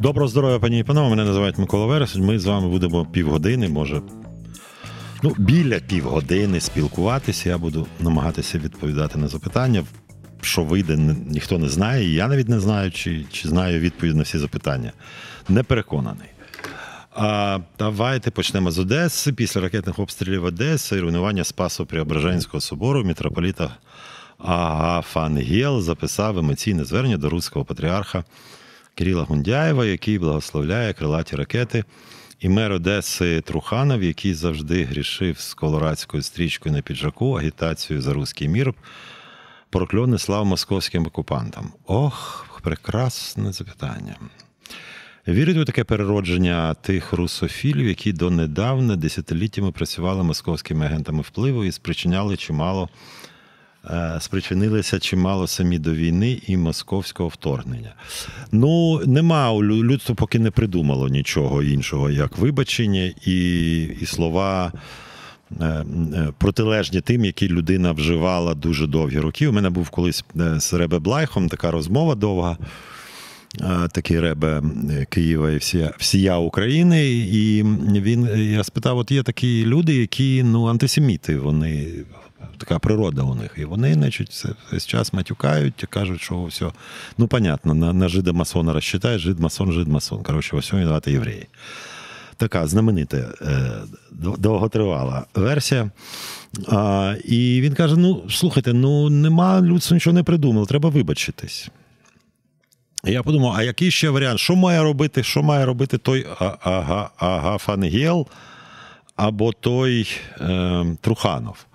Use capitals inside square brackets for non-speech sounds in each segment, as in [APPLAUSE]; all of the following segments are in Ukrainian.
Доброго здоров'я, пані і панове. Мене називають Микола Вересень. Ми з вами будемо півгодини, може, ну, біля півгодини спілкуватися. Я буду намагатися відповідати на запитання. Що вийде, ніхто не знає. Я навіть не знаю, чи чи знаю відповідь на всі запитання. Не переконаний. А, Давайте почнемо з Одеси. Після ракетних обстрілів Одеси і руйнування Спасо Преображенського собору мітрополіта Агафангел записав емоційне звернення до руського патріарха Кирила Гундяєва, який благословляє крилаті ракети, і мер Одеси Труханов, який завжди грішив з колорадською стрічкою на піджаку, агітацією за руський мір, прокльони слав московським окупантам. Ох, прекрасне запитання. Вірить у таке переродження тих русофілів, які донедавна десятиліттями працювали московськими агентами впливу і спричиняли чимало спричинилися чимало самі до війни і московського вторгнення. Ну, нема людство поки не придумало нічого іншого, як вибачення і, і слова. Е, е, протилежні тим, які людина вживала дуже довгі роки. У мене був колись з Ребе Блайхом така розмова довга, такий Ребе Києва і всія, всія України. І він я спитав: от є такі люди, які ну, антисеміти, вони така природа у них. І вони, значить, весь час матюкають і кажуть, що все. Ну, понятно, на на жида масона розчитаєш, жид масон, жид масон. Коротше, ось винувати євреї. Така знаменита, е, довготривала версія. А, І він каже: ну, слухайте, ну нема людство нічого не придумало, треба вибачитись. Я подумав, а який ще варіант? Що має робити що має робити той ага, Агафангел або той е, Труханов?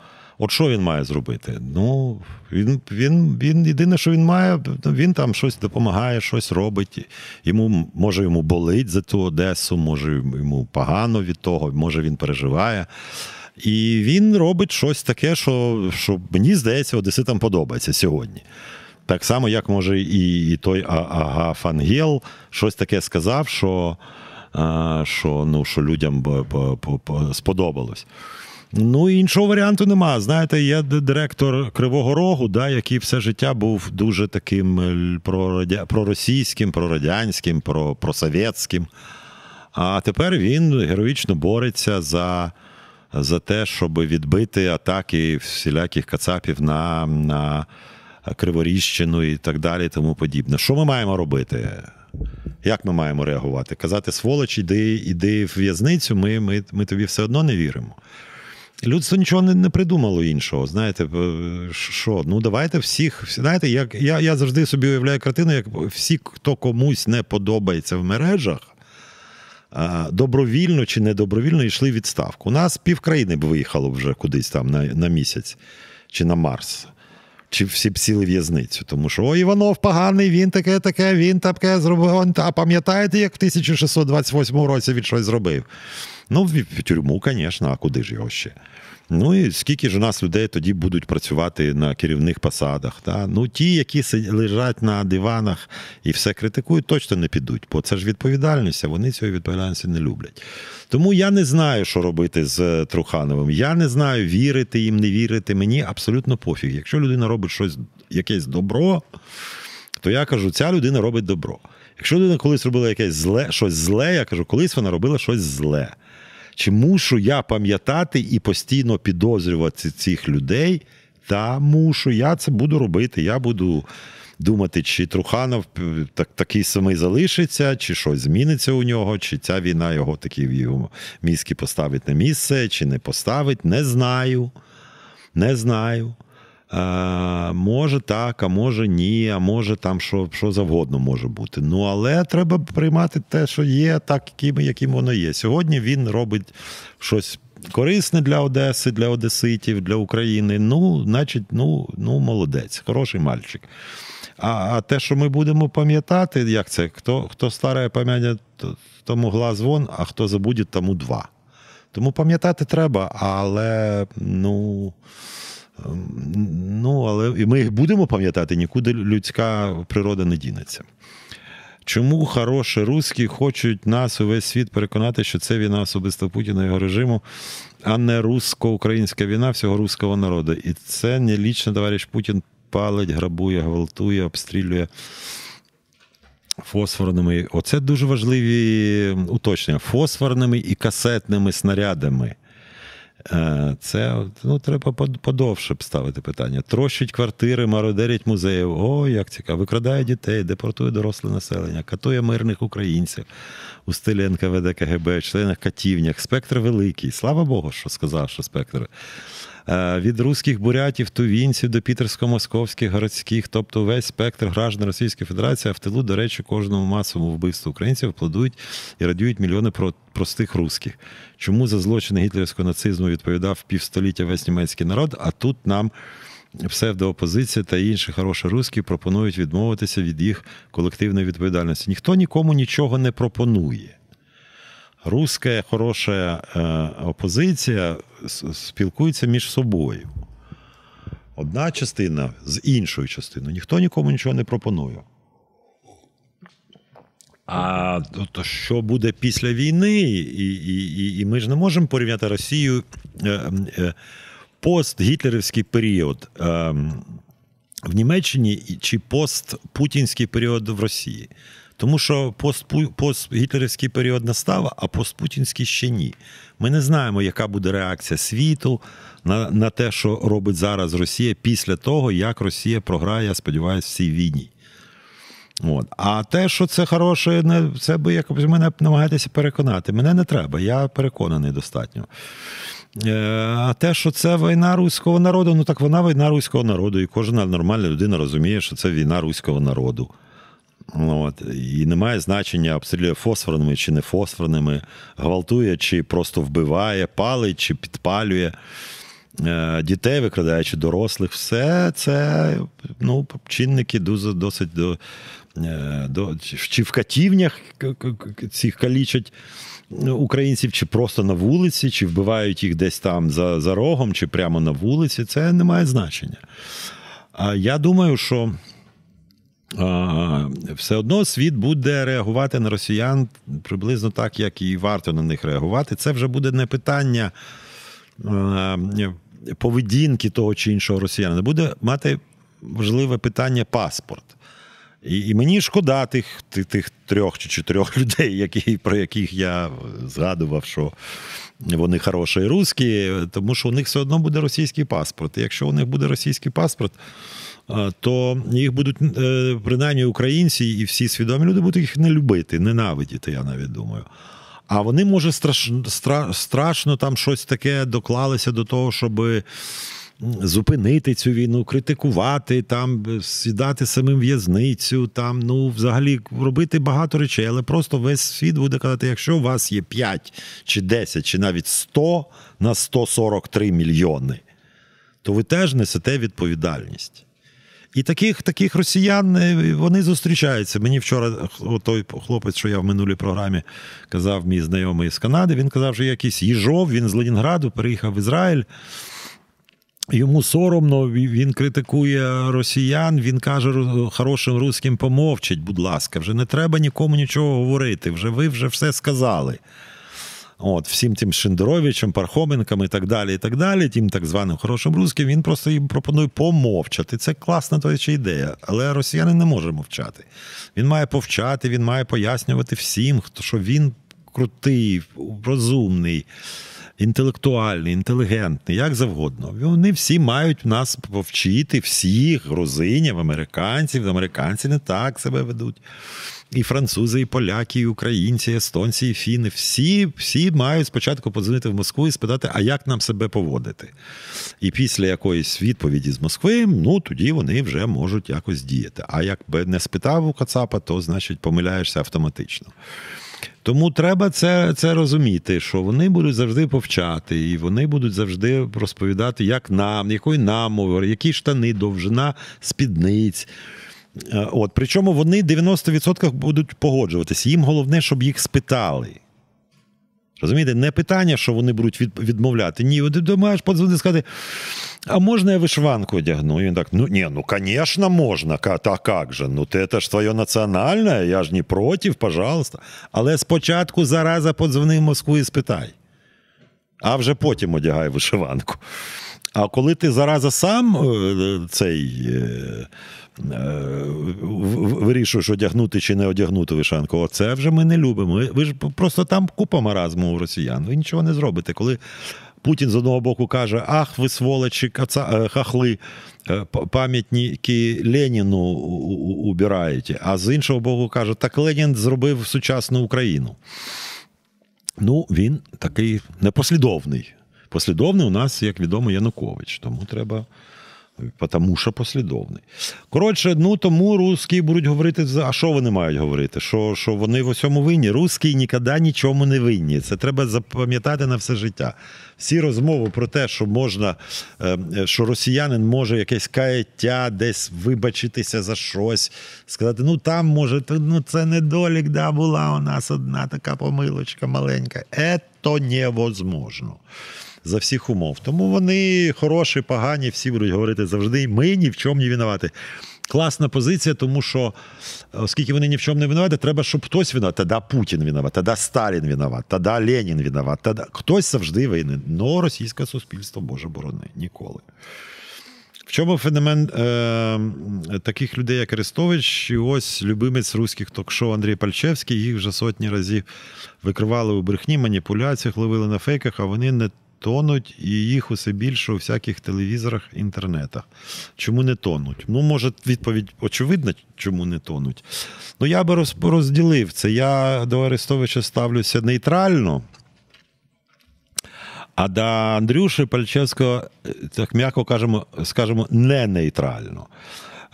От що він має зробити? Ну, він він, він єдине, що він має, він там щось допомагає, щось робить. Йому може йому болить за ту Одесу, може йому погано від того, може він переживає. І він робить щось таке, що що мені здається, Одеситам подобається сьогодні. Так само, як може і і той Агафангел щось таке сказав, що що, ну, що людям сподобалось. Ну, іншого варіанту нема. Знаєте, є директор Кривого Рогу, да, який все життя був дуже таким е, проросійським, прорадянським, просовєтським. А тепер він героїчно бореться за за те, щоб відбити атаки всіляких кацапів на на Криворіжчину і так далі, і тому подібне. Що ми маємо робити? Як ми маємо реагувати? Казати, сволоч, іди, іди в в'язницю, ми, ми, ми тобі все одно не віримо. Людство нічого не не придумало іншого. Знаєте, що? Ну давайте всіх. Знаєте, як я я завжди собі уявляю картину, як всі, хто комусь не подобається в мережах, добровільно чи недобровільно йшли в відставку. У нас півкраїни б виїхало вже кудись там на, на місяць чи на Марс. Чи всі б сіли в'язницю, тому що о, Іванов поганий, він таке, таке, він таке зробив. А пам'ятаєте, як в 1628 році він щось зробив? Ну, в тюрму, звісно, а куди ж його ще? Ну і скільки ж у нас людей тоді будуть працювати на керівних посадах? Та? Ну, ті, які лежать на диванах і все критикують, точно не підуть, бо це ж відповідальність, а вони цієї відповідальності не люблять. Тому я не знаю, що робити з Трухановим. Я не знаю, вірити їм, не вірити. Мені абсолютно пофіг. Якщо людина робить щось, якесь добро, то я кажу, ця людина робить добро. Якщо людина колись робила якесь зле, щось зле, я кажу, колись вона робила щось зле. Чи мушу я пам'ятати і постійно підозрювати цих людей? Та мушу, я це буду робити. Я буду думати, чи Труханов так, такий самий залишиться, чи щось зміниться у нього, чи ця війна його такі в його мізки поставить на місце, чи не поставить. Не знаю. Не знаю. Може так, а може ні, а може там що що завгодно може бути. Ну, але треба приймати те, що є, так, яким, воно є. Сьогодні він робить щось корисне для Одеси, для Одеситів, для України. Ну, значить, ну, ну молодець, хороший мальчик. А а те, що ми будемо пам'ятати, як це? Хто хто старає пам'ять, тому глаз вон, а хто забуде, тому два. Тому пам'ятати треба, але ну. Ну, але і ми будемо пам'ятати, нікуди людська природа не дінеться. Чому хороші русські хочуть нас увесь світ переконати, що це війна особисто Путіна і його режиму, а не русско-українська війна всього руського народу? І це не лічно товариш Путін палить, грабує, гвалтує, обстрілює. фосфорними. Оце дуже важливі уточнення. Фосфорними і касетними снарядами. Е, це ну, треба подовше ставити питання. Трощить квартири, мародерять музеїв. О, як цікаво, викрадає дітей, депортує доросле населення, катує мирних українців у стилі НКВД КГБ, членах катівнях. Спектр великий. Слава Богу, що сказав, що спектр. Е, від руських бурятів, тувінців до пітерсько-московських, городських, тобто весь спектр граждан Російської Федерації, а в тилу, до речі, кожному масовому вбивству українців аплодують і радіють мільйони простих русських. Чому за злочини гітлерського нацизму відповідав півстоліття весь німецький народ, а тут нам. Псевдоопозиція та інші хороші русські пропонують відмовитися від їх колективної відповідальності. Ніхто нікому нічого не пропонує. Руська хороша е, опозиція спілкується між собою. Одна частина з іншою частиною. Ніхто нікому нічого не пропонує. А то, що буде після війни, і і, і ми ж не можемо порівняти Росію е, е, постгітлерівський період в Німеччині чи постпутінський період в Росії. Тому що постгітлерівський період настав, а постпутінський ще ні. Ми не знаємо, яка буде реакція світу на на те, що робить зараз Росія після того, як Росія програє, я сподіваюся, в цій війні. От. А те, що це хороше, не, це би якось мене намагаєтеся переконати. Мене не треба, я переконаний достатньо. Е, а те, що це війна руського народу, ну так вона війна руського народу, і кожна нормальна людина розуміє, що це війна руського народу. От. І немає значення, обстрілює фосфорними чи не фосфорними, гвалтує, чи просто вбиває, палить, чи підпалює е, дітей, викрадаючи дорослих. Все це ну, чинники досить до, е, до чи в катівнях цих калічать українців, чи просто на вулиці, чи вбивають їх десь там за, за рогом, чи прямо на вулиці. Це не має значення. А я думаю, що все одно світ буде реагувати на росіян приблизно так, як і варто на них реагувати. Це вже буде не питання поведінки того чи іншого росіянина. Буде мати важливе питання паспорт. І і мені шкода тих тих, трьох чи чотирьох [LAUGHS] людей, які, про яких я згадував, що вони хороші русські, тому що у них все одно буде російський паспорт. І якщо у них буде російський паспорт, то їх будуть е, принаймні українці і всі свідомі люди будуть їх не любити, ненавидіти, я навіть думаю. А вони, може, страшно, страшно там щось таке доклалися до того, щоб зупинити цю війну, критикувати, там, сідати самим в'язницю, там, ну, взагалі робити багато речей, але просто весь світ буде казати, якщо у вас є 5 чи 10, чи навіть 100 на 143 мільйони, то ви теж несете відповідальність. І таких таких росіян е, вони зустрічаються. Мені вчора той хлопець, що я в минулій програмі казав, мій знайомий з Канади, він казав, що якийсь їжов, він з Ленінграду переїхав в Ізраїль. Йому соромно, він критикує росіян. Він каже хорошим русським помовчать, будь ласка, вже не треба нікому нічого говорити. Вже ви вже все сказали. От, Всім тим Шендеровичем, Пархоменкам і так далі, і так далі, тим так званим хорошим русським, він просто їм пропонує помовчати. Це класна то ідея. Але росіяни не може мовчати. Він має повчати, він має пояснювати всім, хто що він крутий, розумний. Інтелектуальний, інтелігентний, як завгодно. Вони всі мають нас повчити, всіх грузинів, американців. Американці не так себе ведуть і французи, і поляки, і українці, і естонці, і фіни. Всі всі мають спочатку подзвонити в Москву і спитати, а як нам себе поводити. І після якоїсь відповіді з Москви, ну тоді вони вже можуть якось діяти. А якби не спитав у Кацапа, то значить помиляєшся автоматично. Тому треба це це розуміти, що вони будуть завжди повчати, і вони будуть завжди розповідати, як нам, якої нам які штани, довжина спідниць. Е, от, Причому вони 90% будуть погоджуватися. Їм головне, щоб їх спитали. Розумієте, не питання, що вони будуть відмовляти. Ні, ти маєш подзвонити сказати, а можна я вишиванку одягну? І він так, ну ні, ну звісно, можна. Та як же? Ну це ж твоє національне, я ж не проти, пожалуйста. Але спочатку зараза подзвони в Москву і спитай. А вже потім одягай вишиванку. А коли ти зараза сам е, цей. е, е, Вирішуєш, одягнути чи не одягнути вишанку. Оце вже ми не любимо. Ви- ж просто там купа маразму у росіян. Ви нічого не зробите. Коли Путін з одного боку каже: Ах, ви сволочі, каца, хахли, пам'ятники Леніну у- у- убираєте. А з іншого боку каже, так Ленін зробив сучасну Україну. Ну, він такий непослідовний. Послідовний у нас, як відомо, Янукович. Тому треба. Тому що послідовний. Коротше, ну тому русські будуть говорити, а що вони мають говорити? Що, що вони в усьому винні? Русські ніколи нічому не винні. Це треба запам'ятати на все життя. Всі розмови про те, що можна, е, е, що росіянин може якесь каяття, десь вибачитися за щось, сказати, ну там може, ну це недолік, да, була у нас одна така помилочка маленька. Ето невозможно за всіх умов. Тому вони хороші, погані, всі будуть говорити завжди. Ми ні в чому не винуваті. Класна позиція, тому що, оскільки вони ні в чому не винуваті, треба, щоб хтось винуват. Тоді Путін винуват, тоді Сталін винуват, тоді Ленін винуват, тоді хтось завжди винен. Но російське суспільство, Боже борони, ніколи. В чому феномен е, таких людей, як Арестович, і ось любимець руських ток-шоу Андрій Пальчевський, їх вже сотні разів викривали у брехні, маніпуляціях, ловили на фейках, а вони не тонуть, і їх усе більше у всяких телевізорах, інтернетах. Чому не тонуть? Ну, може, відповідь очевидна, чому не тонуть. Ну, я би розділив це. Я до Арестовича ставлюся нейтрально. А до Андрюші Пальчевського, е, так м'яко кажемо, скажемо, не нейтрально.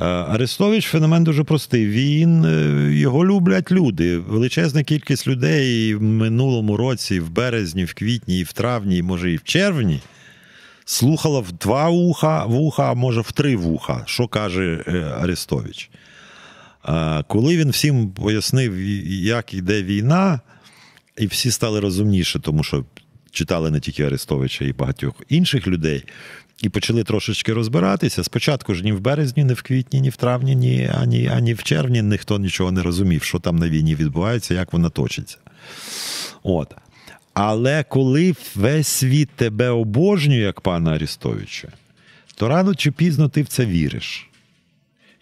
Е, Арестович феномен дуже простий. Він е, його люблять люди. Величезна кількість людей в минулому році, в березні, в квітні, і в травні, може і в червні. Слухала в два вуха, вуха, а може в три вуха, що каже е, Арестович. Коли він всім пояснив, як йде війна, і всі стали розумніше, тому що читали не тільки Арестовича і багатьох інших людей, і почали трошечки розбиратися. Спочатку ж ні в березні, ні в квітні, ні в травні, ні ані, ані в червні ніхто нічого не розумів, що там на війні відбувається, як вона точиться. От. Але коли весь світ тебе обожнює, як пана Арестовича, то рано чи пізно ти в це віриш.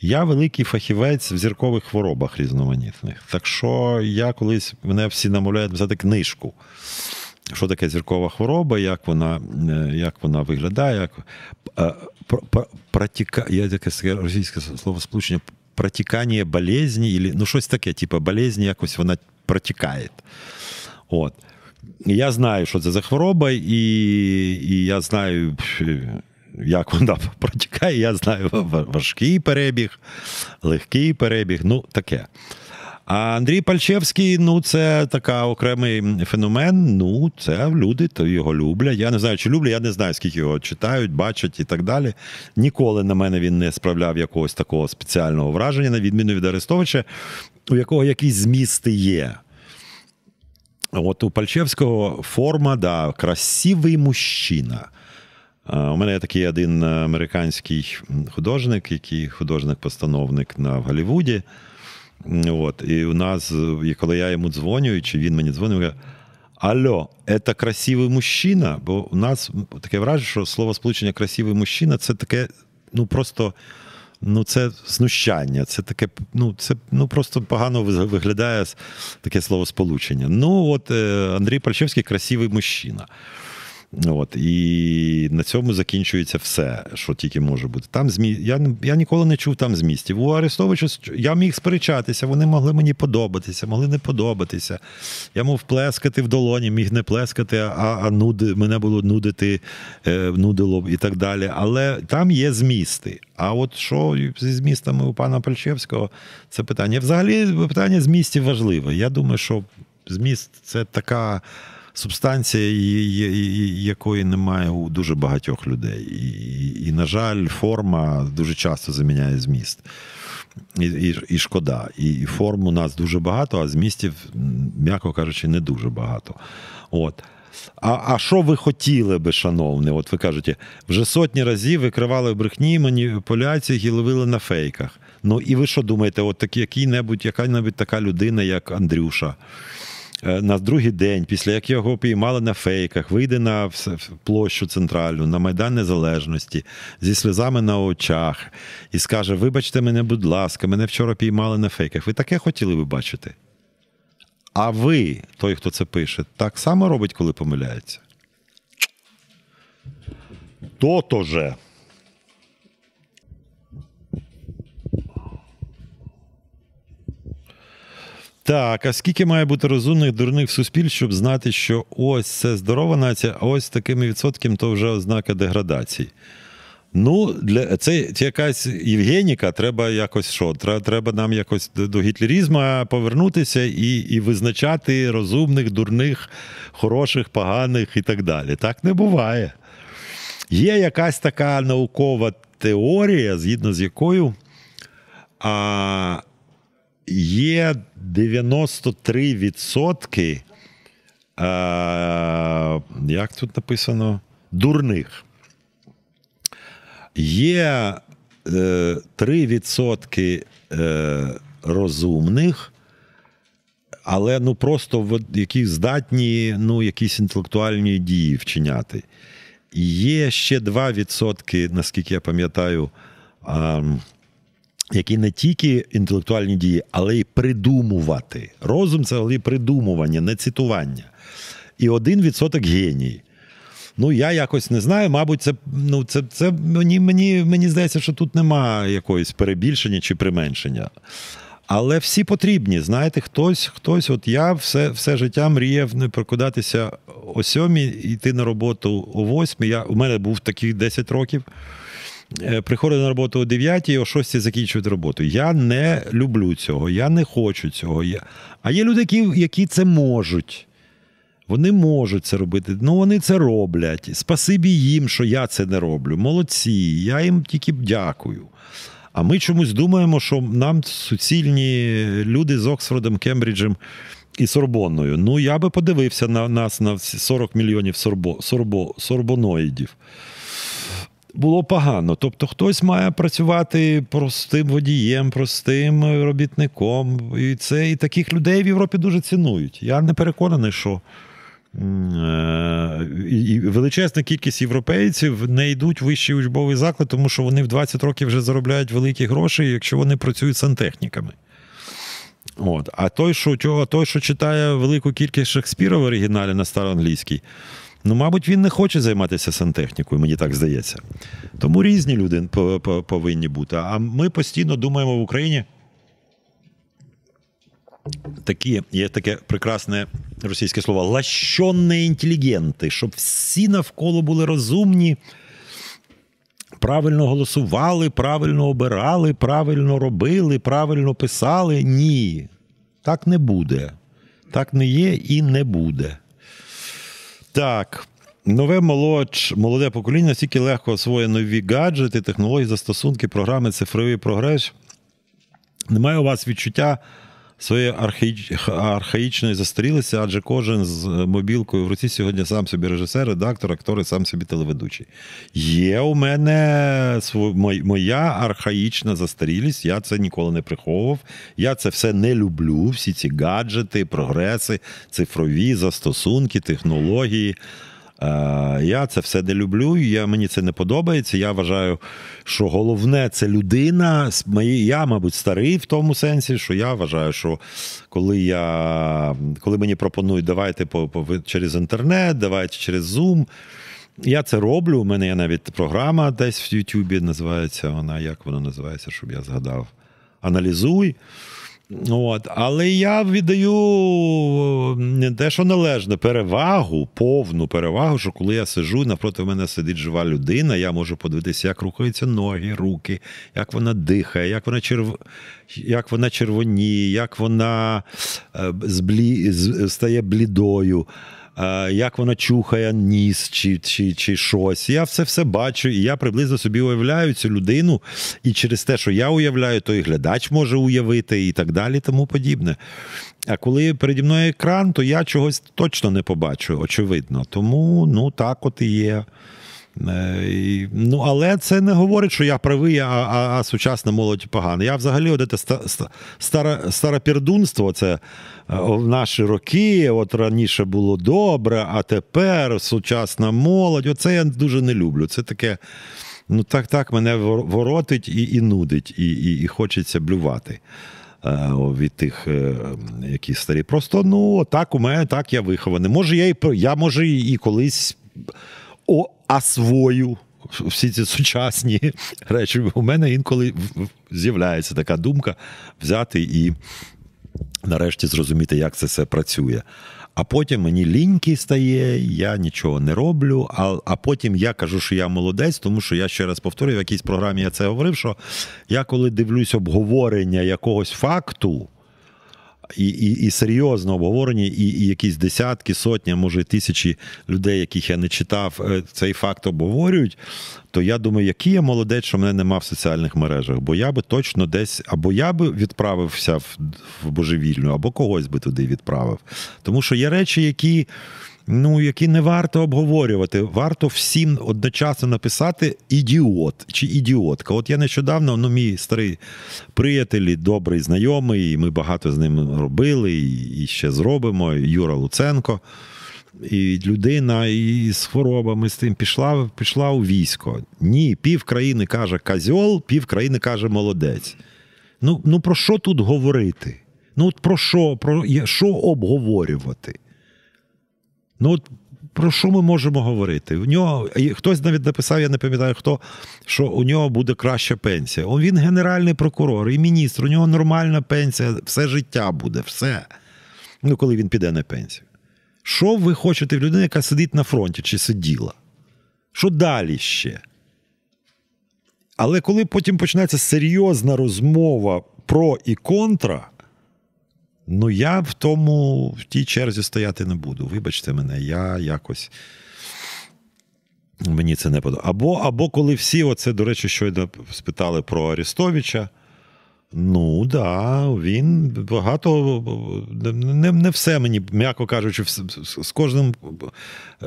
Я великий фахівець в зіркових хворобах різноманітних. Так що я колись мене всі намовляють взяти книжку. Що таке зіркова хвороба, як вона, е, як вона виглядає, як е, пр- пр- протіка, я таке російське слово сполучення, протікання болезні, ілі, ну щось таке, типу болезні, якось вона протікає. От. Я знаю, що це за хвороба, і, і я знаю, як вона [LAUGHS] протікає. Я знаю важкий перебіг, легкий перебіг, ну таке. А Андрій Пальчевський, ну це така окремий феномен. Ну, це люди то його люблять. Я не знаю, чи люблять, я не знаю, скільки його читають, бачать і так далі. Ніколи на мене він не справляв якогось такого спеціального враження, на відміну від Арестовича, у якого якісь змісти є. От у Пальчевського форма, да, красивий мужчина. У мене є такий один американський художник, який художник-постановник на в Голлівуді. От, і у нас, і коли я йому дзвоню, чи він мені дзвонив, каже, Алло, це красивий мужчина? Бо у нас таке враження, що слово сполучення красивий мужчина це таке, ну просто. Ну, це знущання, це таке, ну, це ну, просто погано виглядає таке словосполучення. Ну, от е, Андрій Пальчевський красивий мужчина. От, і на цьому закінчується все, що тільки може бути. Там змі... я, я ніколи не чув там змістів. У Арестовича я міг сперечатися, вони могли мені подобатися, могли не подобатися. Я мов плескати в долоні, міг не плескати, а, а нуди, мене було нудити, е, нудило і так далі. Але там є змісти. А от що зі змістами у пана Пальчевського, це питання. Взагалі, питання змістів важливе. Я думаю, що зміст це така субстанція, якої немає у дуже багатьох людей. І, і, на жаль, форма дуже часто заміняє зміст. І і, і шкода. І, і форм у нас дуже багато, а змістів, м'яко кажучи, не дуже багато. От. А а що ви хотіли би, шановне? От ви кажете, вже сотні разів викривали брехні, маніпуляції і ловили на фейках. Ну і ви що думаєте, от такі, який-небудь, яка-небудь така людина, як Андрюша? Е, на другий день, після як його піймали на фейках, вийде на площу центральну, на Майдан Незалежності зі сльозами на очах і скаже: Вибачте мене, будь ласка, мене вчора піймали на фейках. Ви таке хотіли би бачити? А ви, той, хто це пише, так само робить, коли помиляється? То-то же. Так, а скільки має бути розумних дурних суспільств, щоб знати, що ось це здорова нація, а ось такими відсотками то вже ознака деградації. Ну, для це, якась Євгеніка, треба якось що? Треба, нам якось до гітлерізму повернутися і, і визначати розумних, дурних, хороших, поганих і так далі. Так не буває. Є якась така наукова теорія, згідно з якою а, є 93%, а, як тут написано, дурних. Є е, 3% е, розумних, але ну просто які здатні ну, якісь інтелектуальні дії вчиняти. Є ще 2%, наскільки я пам'ятаю, які не тільки інтелектуальні дії, але й придумувати. Розум це взагалі придумування, не цитування. І 1% геній. Ну, я якось не знаю. Мабуть, це ну, це, це мені, мені, мені здається, що тут немає якоїсь перебільшення чи применшення. Але всі потрібні. Знаєте, хтось, хтось, от я все, все життя мріяв не прокидатися о сьомій, йти на роботу о восьмій. У мене був такий 10 років. Е, Приходив на роботу о 9 і о 6 закінчувати роботу. Я не люблю цього, я не хочу цього. А є люди, які, які це можуть. Вони можуть це робити. Ну, вони це роблять. Спасибі їм, що я це не роблю. Молодці. Я їм тільки дякую. А ми чомусь думаємо, що нам суцільні люди з Оксфордом, Кембриджем і Сорбонною. Ну, я би подивився на нас на 40 мільйонів сорбо, сорбо, сорбоноїдів. Було погано. Тобто хтось має працювати простим водієм, простим робітником. І це і таких людей в Європі дуже цінують. Я не переконаний, що е, і величезна кількість європейців не йдуть в вищий учбовий заклад, тому що вони в 20 років вже заробляють великі гроші, якщо вони працюють сантехніками. От. А той, що, той, що читає велику кількість Шекспіра в оригіналі на староанглійській, ну, мабуть, він не хоче займатися сантехнікою, мені так здається. Тому різні люди по- по- повинні бути. А ми постійно думаємо в Україні. Такі, є таке прекрасне російське слово лащонні інтелігенти, щоб всі навколо були розумні, правильно голосували, правильно обирали, правильно робили, правильно писали. Ні, так не буде. Так не є і не буде. Так. Нове молодь, молоде покоління настільки легко освоює нові гаджети, технології, застосунки, програми, цифровий прогрес. Немає у вас відчуття своєї архаїч... архаїчної застарілості, адже кожен з мобілкою в руці сьогодні сам собі режисер, редактор, актор і сам собі телеведучий. Є у мене моя архаїчна застарілість, я це ніколи не приховував. Я це все не люблю. Всі ці гаджети, прогреси, цифрові застосунки, технології. Е, Я це все не люблю, я, мені це не подобається. Я вважаю, що головне це людина. Я, мабуть, старий в тому сенсі, що я вважаю, що коли я, коли мені пропонують, давайте через інтернет, давайте через Zoom. Я це роблю. У мене є навіть програма десь в Ютубі називається. Вона як вона називається, щоб я згадав. Аналізуй. От. Але я віддаю не те, що належне, перевагу, повну перевагу, що коли я сижу, навпроти мене сидить жива людина, я можу подивитися, як рухаються ноги, руки, як вона дихає, як вона черв... як вона червоніє, як вона е, зблі... стає блідою. Е, Як вона чухає ніс чи, чи, чи щось. Я все все бачу, і я приблизно собі уявляю цю людину, і через те, що я уявляю, то і глядач може уявити, і так далі, тому подібне. А коли переді мною екран, то я чогось точно не побачу, очевидно. Тому ну так от і є. Е, Ну, але це не говорить, що я правий, а, а, а сучасна молодь погана. Я взагалі от це ста- ста- старе, старопердунство, це е, в наші роки, от раніше було добре, а тепер сучасна молодь. Оце я дуже не люблю. Це таке. Ну, так, так мене воротить і, і нудить, і, і, і хочеться блювати е, від тих, які старі. Просто ну, так у мене так я вихований. Може, я і я може і колись освою всі ці сучасні [LAUGHS] речі. У мене інколи з'являється така думка взяти і нарешті зрозуміти, як це все працює. А потім мені ліньки стає, я нічого не роблю. А, а потім я кажу, що я молодець, тому що я ще раз повторюю, в якійсь програмі я це говорив, що я коли дивлюсь обговорення якогось факту, і, і, і серйозно обговорені, і, і якісь десятки, сотні, може тисячі людей, яких я не читав, е, цей факт обговорюють, то я думаю, який я молодець, що мене нема в соціальних мережах. Бо я би точно десь, або я би відправився в, в божевільну, або когось би туди відправив. Тому що є речі, які. Ну, які не варто обговорювати. Варто всім одночасно написати ідіот чи ідіотка. От я нещодавно, ну, мій старий приятель, добрий знайомий, і ми багато з ним робили, і ще зробимо. Юра Луценко. І людина із хворобами з тим пішла, пішла у військо. Ні, пів країни каже козьол, пів країни каже молодець. Ну, ну про що тут говорити? Ну, от про що? Про що обговорювати? Ну, от про що ми можемо говорити? У нього хтось навіть написав, я не пам'ятаю хто, що у нього буде краща пенсія. Він генеральний прокурор і міністр, у нього нормальна пенсія, все життя буде, все. Ну, коли він піде на пенсію. Що ви хочете в людини, яка сидить на фронті чи сиділа? Що далі ще? Але коли потім починається серйозна розмова про і контра, ну я в тому в тій черзі стояти не буду. Вибачте мене, я якось. Мені це не подобається. Або, або коли всі, оце, до речі, щойно спитали про Арестовича. Ну, да, він багато не, не все мені, м'яко кажучи, з кожним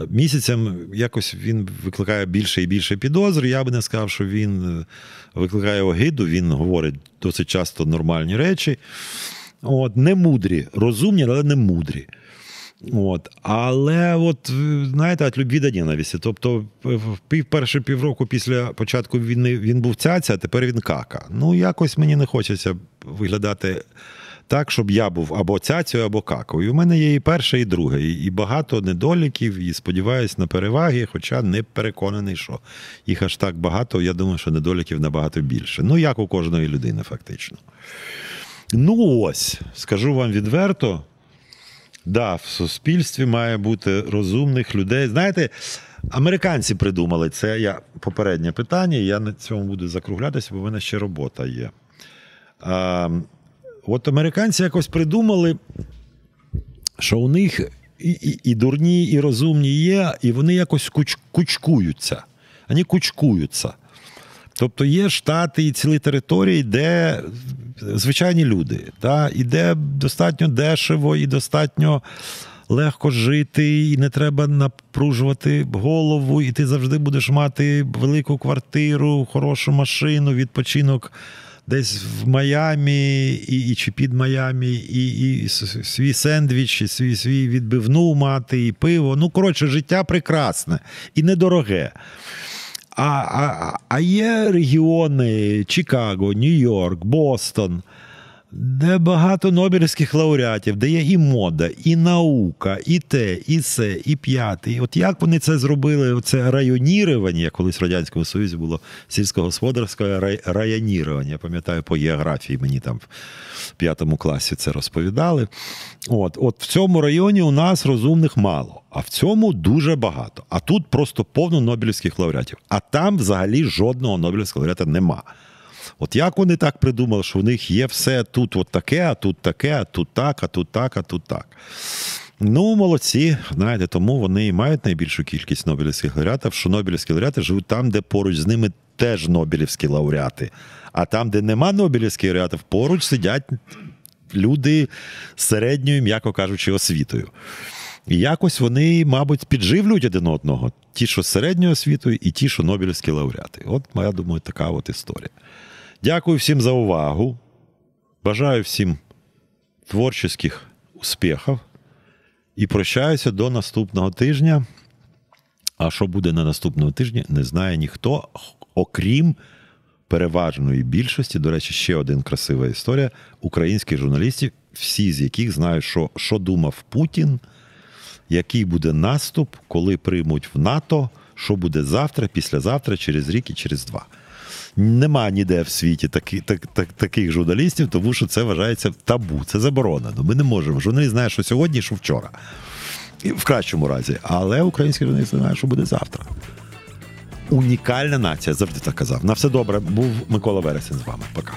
місяцем якось він викликає більше і більше підозр. Я би не сказав, що він е, викликає огиду, він говорить досить часто нормальні речі. От, не мудрі, розумні, але не мудрі. От. Але, от, е, знаєте, від любві до ненависті. Тобто, в пів, перші півроку після початку війни він був цяця, а тепер він кака. Ну, якось мені не хочеться виглядати так, щоб я був або цяцею, або какою. У мене є і перше, і друге, і багато недоліків, і сподіваюся на переваги, хоча не переконаний, що їх аж так багато. Я думаю, що недоліків набагато більше. Ну, як у кожної людини, фактично. Ну ось, скажу вам відверто. Да, в суспільстві має бути розумних людей. Знаєте, американці придумали це. Я попереднє питання. Я на цьому буду закруглятися, бо в мене ще робота є. А, от американці якось придумали, що у них і, і, і дурні, і розумні є, і вони якось куч, кучкуються. Вони кучкуються. Тобто є штати і цілі території, де звичайні люди, да, і де достатньо дешево і достатньо легко жити, і не треба напружувати голову, і ти завжди будеш мати велику квартиру, хорошу машину, відпочинок десь в Майамі, і, і чи під Майамі, і, і свій сендвіч, і свій, свій відбивну мати, і пиво. Ну, коротше, життя прекрасне і недороге. А, а, є регіони Чикаго, Нью-Йорк, Бостон, де багато Нобелівських лауреатів, де є і мода, і наука, і те, і це, і п'яте. І От як вони це зробили? Це районірування, колись в Радянському Союзі було сільськогосподарське рай- районірування. Я пам'ятаю, по географії мені там в п'ятому класі це розповідали. От, от в цьому районі у нас розумних мало, а в цьому дуже багато. А тут просто повно Нобелівських лауреатів. А там взагалі жодного Нобелівського лауреата нема. От як вони так придумали, що в них є все тут от таке, а тут таке, а тут так, а тут так, а тут так. Ну, молодці, знаєте, тому вони і мають найбільшу кількість Нобелівських лауреатів, що Нобелівські лауреати живуть там, де поруч з ними теж Нобелівські лауреати. А там, де нема Нобелівських лауреатів, поруч сидять люди середньою, м'яко кажучи, освітою. І якось вони, мабуть, підживлюють один одного. Ті, що середньою освітою, і ті, що Нобелівські лауреати. От, я думаю, така от історія. Дякую всім за увагу. Бажаю всім творчих успіхів. І прощаюся до наступного тижня. А що буде на наступному тижні, не знає ніхто, окрім переважної більшості. До речі, ще один красива історія українських журналістів, всі з яких знають, що, що думав Путін, який буде наступ, коли приймуть в НАТО, що буде завтра, післязавтра, через рік і через два. Нема ніде в світі такі, так, так, таких журналістів, тому що це вважається табу, це заборонено. Ми не можемо. Журналіст знає, що сьогодні, що вчора. І в кращому разі. Але українські журналісти знають, що буде завтра. Унікальна нація, завжди так казав. На все добре. Був Микола Вересень з вами. Пока.